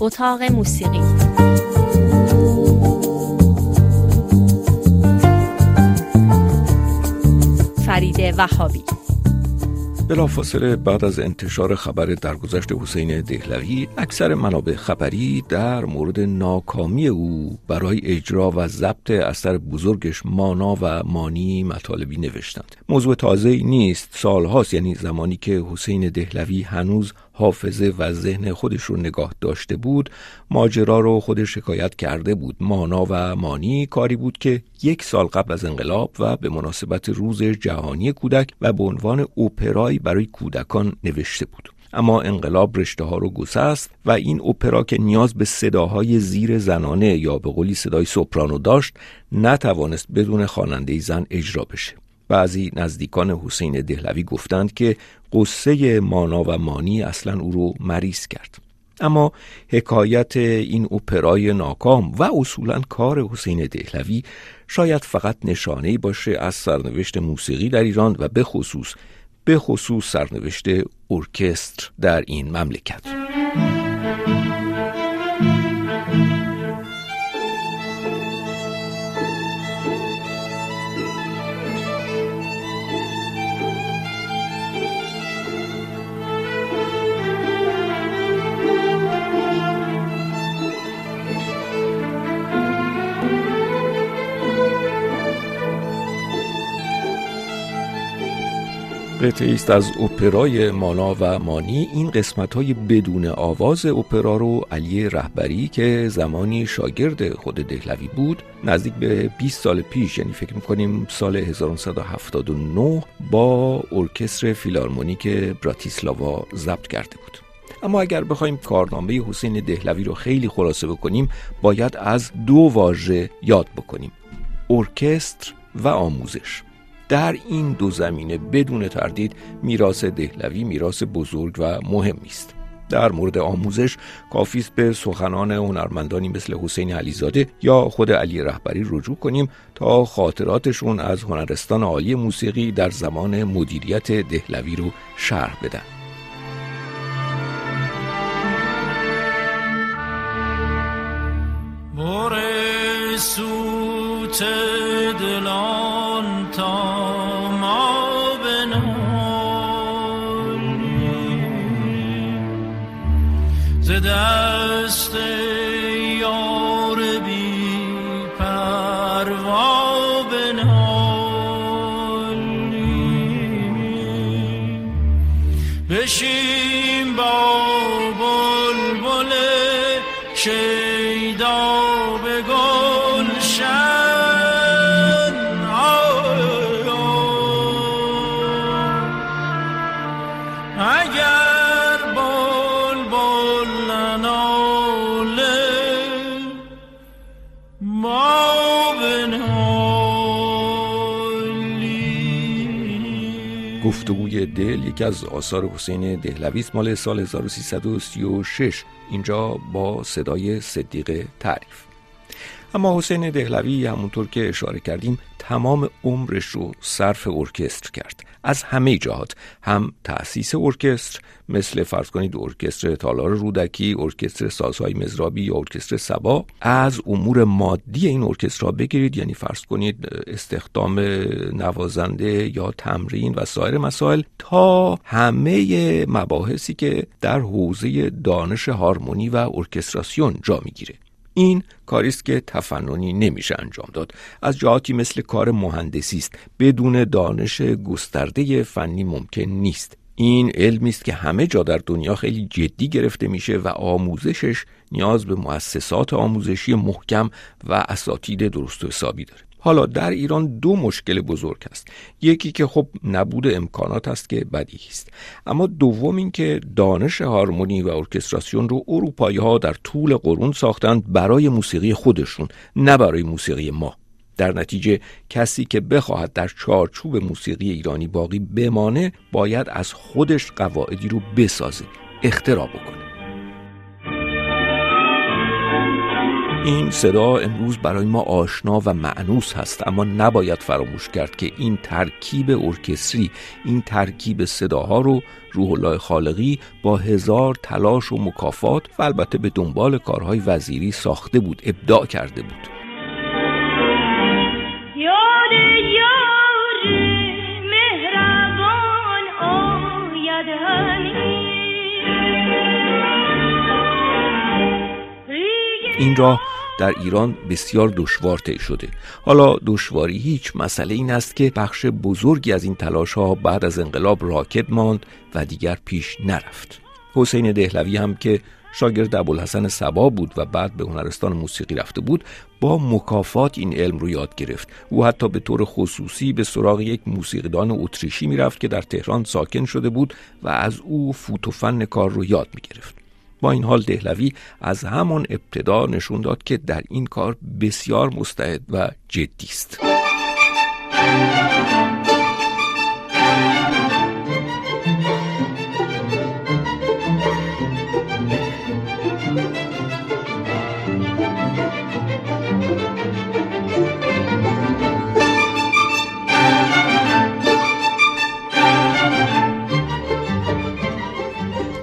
اتاق موسیقی. فرید وهابی. بلافاصله بعد از انتشار خبر درگذشت حسین دهلوی اکثر منابع خبری در مورد ناکامی او برای اجرا و ضبط اثر بزرگش مانا و مانی مطالبی نوشتند. موضوع تازه نیست سالهاست یعنی زمانی که حسین دهلوی هنوز حافظه و ذهن خودش رو نگاه داشته بود ماجرا رو خودش شکایت کرده بود. مانا و مانی کاری بود که یک سال قبل از انقلاب و به مناسبت روز جهانی کودک و به عنوان اوپرایی برای کودکان نوشته بود. اما انقلاب رشته ها رو گسست و این اپرا که نیاز به صداهای زیر زنانه یا به قولی صدای سوپرانو داشت نتوانست بدون خواننده زن اجرا بشه. بعضی نزدیکان حسین دهلوی گفتند که قصه مانا و مانی اصلا او رو مریض کرد. اما حکایت این اپرای ناکام و اصولا کار حسین دهلوی شاید فقط نشانه باشه از سرنوشت موسیقی در ایران و به خصوص به خصوص سرنوشت ارکستر در این مملکت. قطعه است از اپرای مانا و مانی. این قسمت های بدون آواز اپرا رو علی رهبری که زمانی شاگرد خود دهلوی بود نزدیک به 20 سال پیش یعنی فکر می‌کنیم سال 1979 با ارکستر فیلارمونیک براتیسلاوا ضبط کرده بود. اما اگر بخوایم کارنامه حسین دهلوی رو خیلی خلاصه بکنیم باید از دو واژه یاد بکنیم ارکستر و آموزش. در این دو زمینه بدون تردید میراث دهلوی میراث بزرگ و مهمی است در مورد آموزش کافی است به سخنان هنرمندانی مثل حسین علیزاده یا خود علی رهبری رجوع کنیم تا خاطراتشون از هنرستان عالی موسیقی در زمان مدیریت دهلوی رو شرح بدن. دست یار بی پروا بنالی بشیم با بلبل شیدا گفتگوی دل یکی از آثار حسین دهلوی مال سال 1336 اینجا با صدای صدیق تعریف. اما حسین دهلوی همونطور که اشاره کردیم تمام عمرش رو صرف ارکستر کرد. از همه جهات. هم تأسیس ارکستر مثل فرض کنید ارکستر تالار رودکی ارکستر سازهای مزرابی یا ارکستر سبا. از امور مادی این ارکسترها بگیرید یعنی فرض کنید استخدام نوازنده یا تمرین و سایر مسائل تا همه مباحثی که در حوزه دانش هارمونی و ارکستراسیون جا می‌گیره. این کاری است که تفننی نمیشه انجام داد. از جهاتی مثل کار مهندسی است. بدون دانش گسترده فنی ممکن نیست. این علمی است که همه جا در دنیا خیلی جدی گرفته میشه و آموزشش نیاز به مؤسسات آموزشی محکم و اساتید درست و حسابی داره. حالا در ایران دو مشکل بزرگ است یکی که خب نبود امکانات است که بدیهی است. اما دوم این که دانش هارمونی و ارکستراسیون رو اروپایی ها در طول قرون ساختند برای موسیقی خودشون نه برای موسیقی ما. در نتیجه کسی که بخواهد در چارچوب موسیقی ایرانی باقی بمانه باید از خودش قواعدی رو بسازه اختراع بکنه. این صدا امروز برای ما آشنا و معنوس هست اما نباید فراموش کرد که این ترکیب ارکستری این ترکیب صداها رو روح الله خالقی با هزار تلاش و مکافات و البته به دنبال کارهای وزیری ساخته بود ابداع کرده بود. این راه در ایران بسیار دشوار طی شده. حالا دشواری هیچ مسئله این است که بخش بزرگی از این تلاش ها بعد از انقلاب راکت ماند و دیگر پیش نرفت. حسین دهلوی هم که شاگرد ابوالحسن سبا بود و بعد به هنرستان موسیقی رفته بود با مکافات این علم رو یاد گرفت. او حتی به طور خصوصی به سراغ یک موسیقیدان اتریشی می‌رفت که در تهران ساکن شده بود و از او فوت و فن کار رو یاد می گرفت با این حال دهلوی از همان ابتدا نشون داد که در این کار بسیار مستعد و جدی است.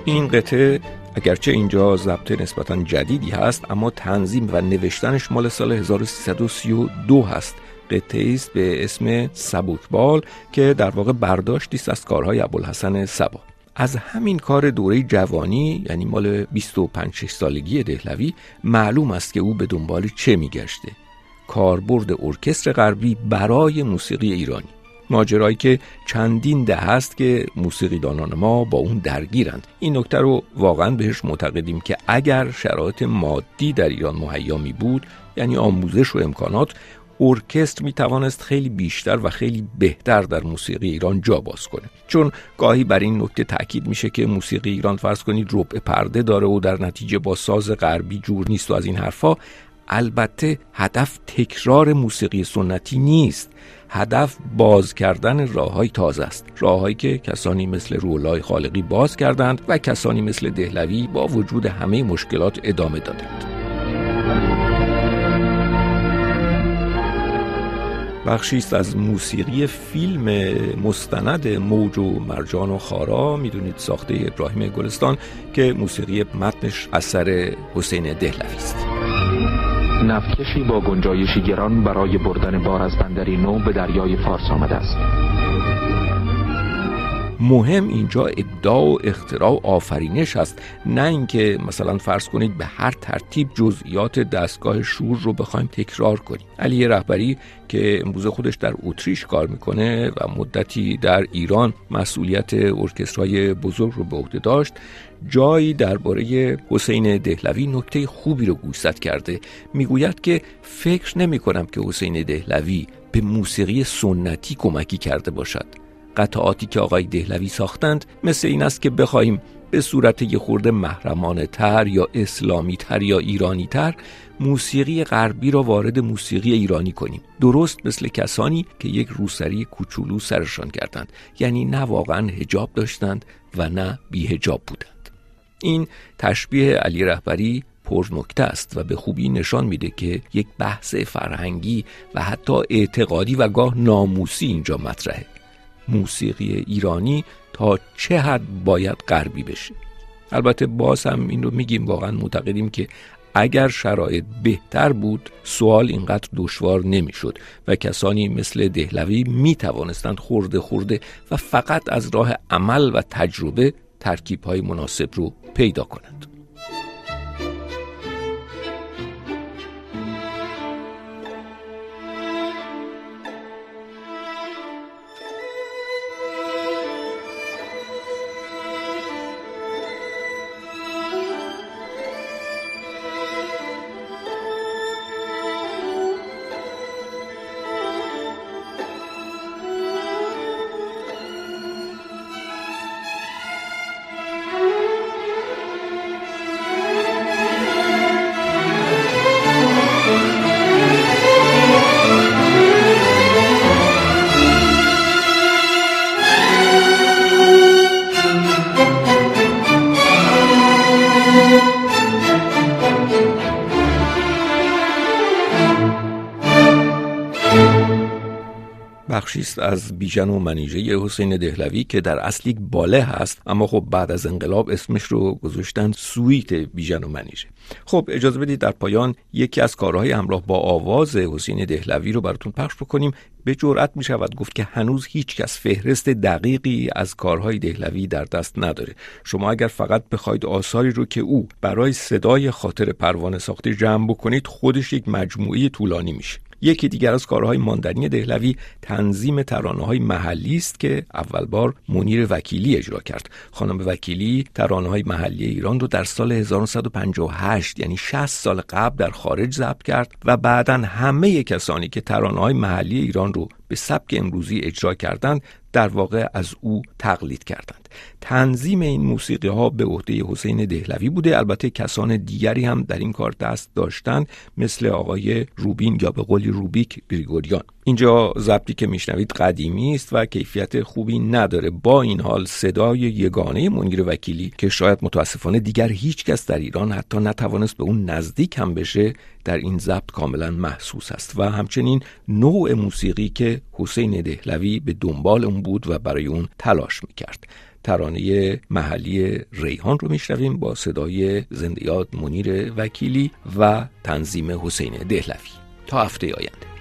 این قطعه اگرچه اینجا ضبط نسبتا جدیدی هست اما تنظیم و نوشتنش مال سال 1332 هست. قطعه است به اسم سبوکبال که در واقع برداشتی است از کارهای ابوالحسن سبا. از همین کار دوره جوانی یعنی مال 25 6 سالگی دهلوی معلوم است که او به دنبال چه میگشته. کاربرد ارکستر غربی برای موسیقی ایرانی. ماجرایی که چندین ده هست که موسیقیدانان ما با اون درگیرند. این نکته رو واقعا بهش معتقدیم که اگر شرایط مادی در ایران مهیا می بود یعنی آموزش و امکانات ارکستر می توانست خیلی بیشتر و خیلی بهتر در موسیقی ایران جا باز کنه. چون گاهی بر این نکته تاکید میشه که موسیقی ایران فرض کنید ربع پرده داره و در نتیجه با ساز غربی جور نیست و از این حرفا البته هدف تکرار موسیقی سنتی نیست. هدف باز کردن راه های تازه است. راههایی که کسانی مثل رولای خالقی باز کردند و کسانی مثل دهلوی با وجود همه مشکلات ادامه دادند. بخشی است از موسیقی فیلم مستند موج و مرجان و خارا. می‌دونید ساخته ابراهیم گلستان که موسیقی متنش اثر حسین دهلوی است. نفتکشی با گنجایشی گران برای بردن بار از بندری نو به دریای فارس آمده است. مهم اینجا ابداع و اختراع و آفرینش است نه اینکه مثلا فرض کنید به هر ترتیب جزئیات دستگاه شور رو بخوایم تکرار کنیم. علی رهبری که امروز خودش در اتریش کار می‌کنه و مدتی در ایران مسئولیت ارکسترهای بزرگ رو به عهده داشت جایی درباره حسین دهلوی نکته خوبی رو گوشزد کرده. می‌گوید که فکر نمی کنم که حسین دهلوی به موسیقی سنتی کمکی کرده باشد. قطعاتی که آقای دهلوی ساختند مثل این است که بخواهیم به صورت یه خورده محرمانه تر یا اسلامی تر یا ایرانی تر موسیقی غربی را وارد موسیقی ایرانی کنیم. درست مثل کسانی که یک روسری کوچولو سرشان کردند. یعنی نه واقعا هجاب داشتند و نه بی هجاب بودند. این تشبیه علی رهبری پر نکته است و به خوبی نشان میده که یک بحث فرهنگی و حتی اعتقادی و گاه ناموسی اینجا مطرحه. موسیقی ایرانی تا چه حد باید غربی بشه؟ البته باز هم این رو میگیم واقعا معتقدیم که اگر شرایط بهتر بود سوال اینقدر دشوار نمی‌شد و کسانی مثل دهلوی می توانستند خورده خورده و فقط از راه عمل و تجربه ترکیب های مناسب رو پیدا کنند بخشی است از بیژن و منیژه حسین دهلوی که در اصل یک باله هست اما خب بعد از انقلاب اسمش رو گذاشتن سویت بیژن و منیژه. خب اجازه بدید در پایان یکی از کارهای همراه با آواز حسین دهلوی رو براتون پخش بکنیم. به جرأت می شود گفت که هنوز هیچ کس فهرست دقیقی از کارهای دهلوی در دست نداره. شما اگر فقط بخواید آثاری رو که او برای صدای خاطر پروانه ساخته جمع بکنید خودش یک مجموعه طولانی میشه. یکی دیگر از کارهای ماندنی دهلوی تنظیم ترانه های محلی است که اول بار منیر وکیلی اجرا کرد. خانم وکیلی ترانه های محلی ایران رو در سال 1958 یعنی 60 سال قبل در خارج ضبط کرد و بعدا همه کسانی که ترانه های محلی ایران رو به سبک امروزی اجرا کردند در واقع از او تقلید کردند. تنظیم این موسیقی ها به عهده حسین دهلوی بوده. البته کسان دیگری هم در این کار دست داشتند مثل آقای روبین یا به قولی روبیک گریگوریان. اینجا ضبطی که میشنوید قدیمی است و کیفیت خوبی نداره. با این حال صدای یگانه منیر وکیلی که شاید متاسفانه دیگر هیچ کس در ایران حتی نتوانست به اون نزدیک هم بشه در این ضبط کاملا محسوس است و همچنین نوع موسیقی که حسین دهلوی به دنبال اون بود و برای اون تلاش می‌کرد. ترانه محلی ریحان رو میشنویم با صدای زندیات منیر وکیلی و تنظیم حسین دهلوی. تا هفته آینده.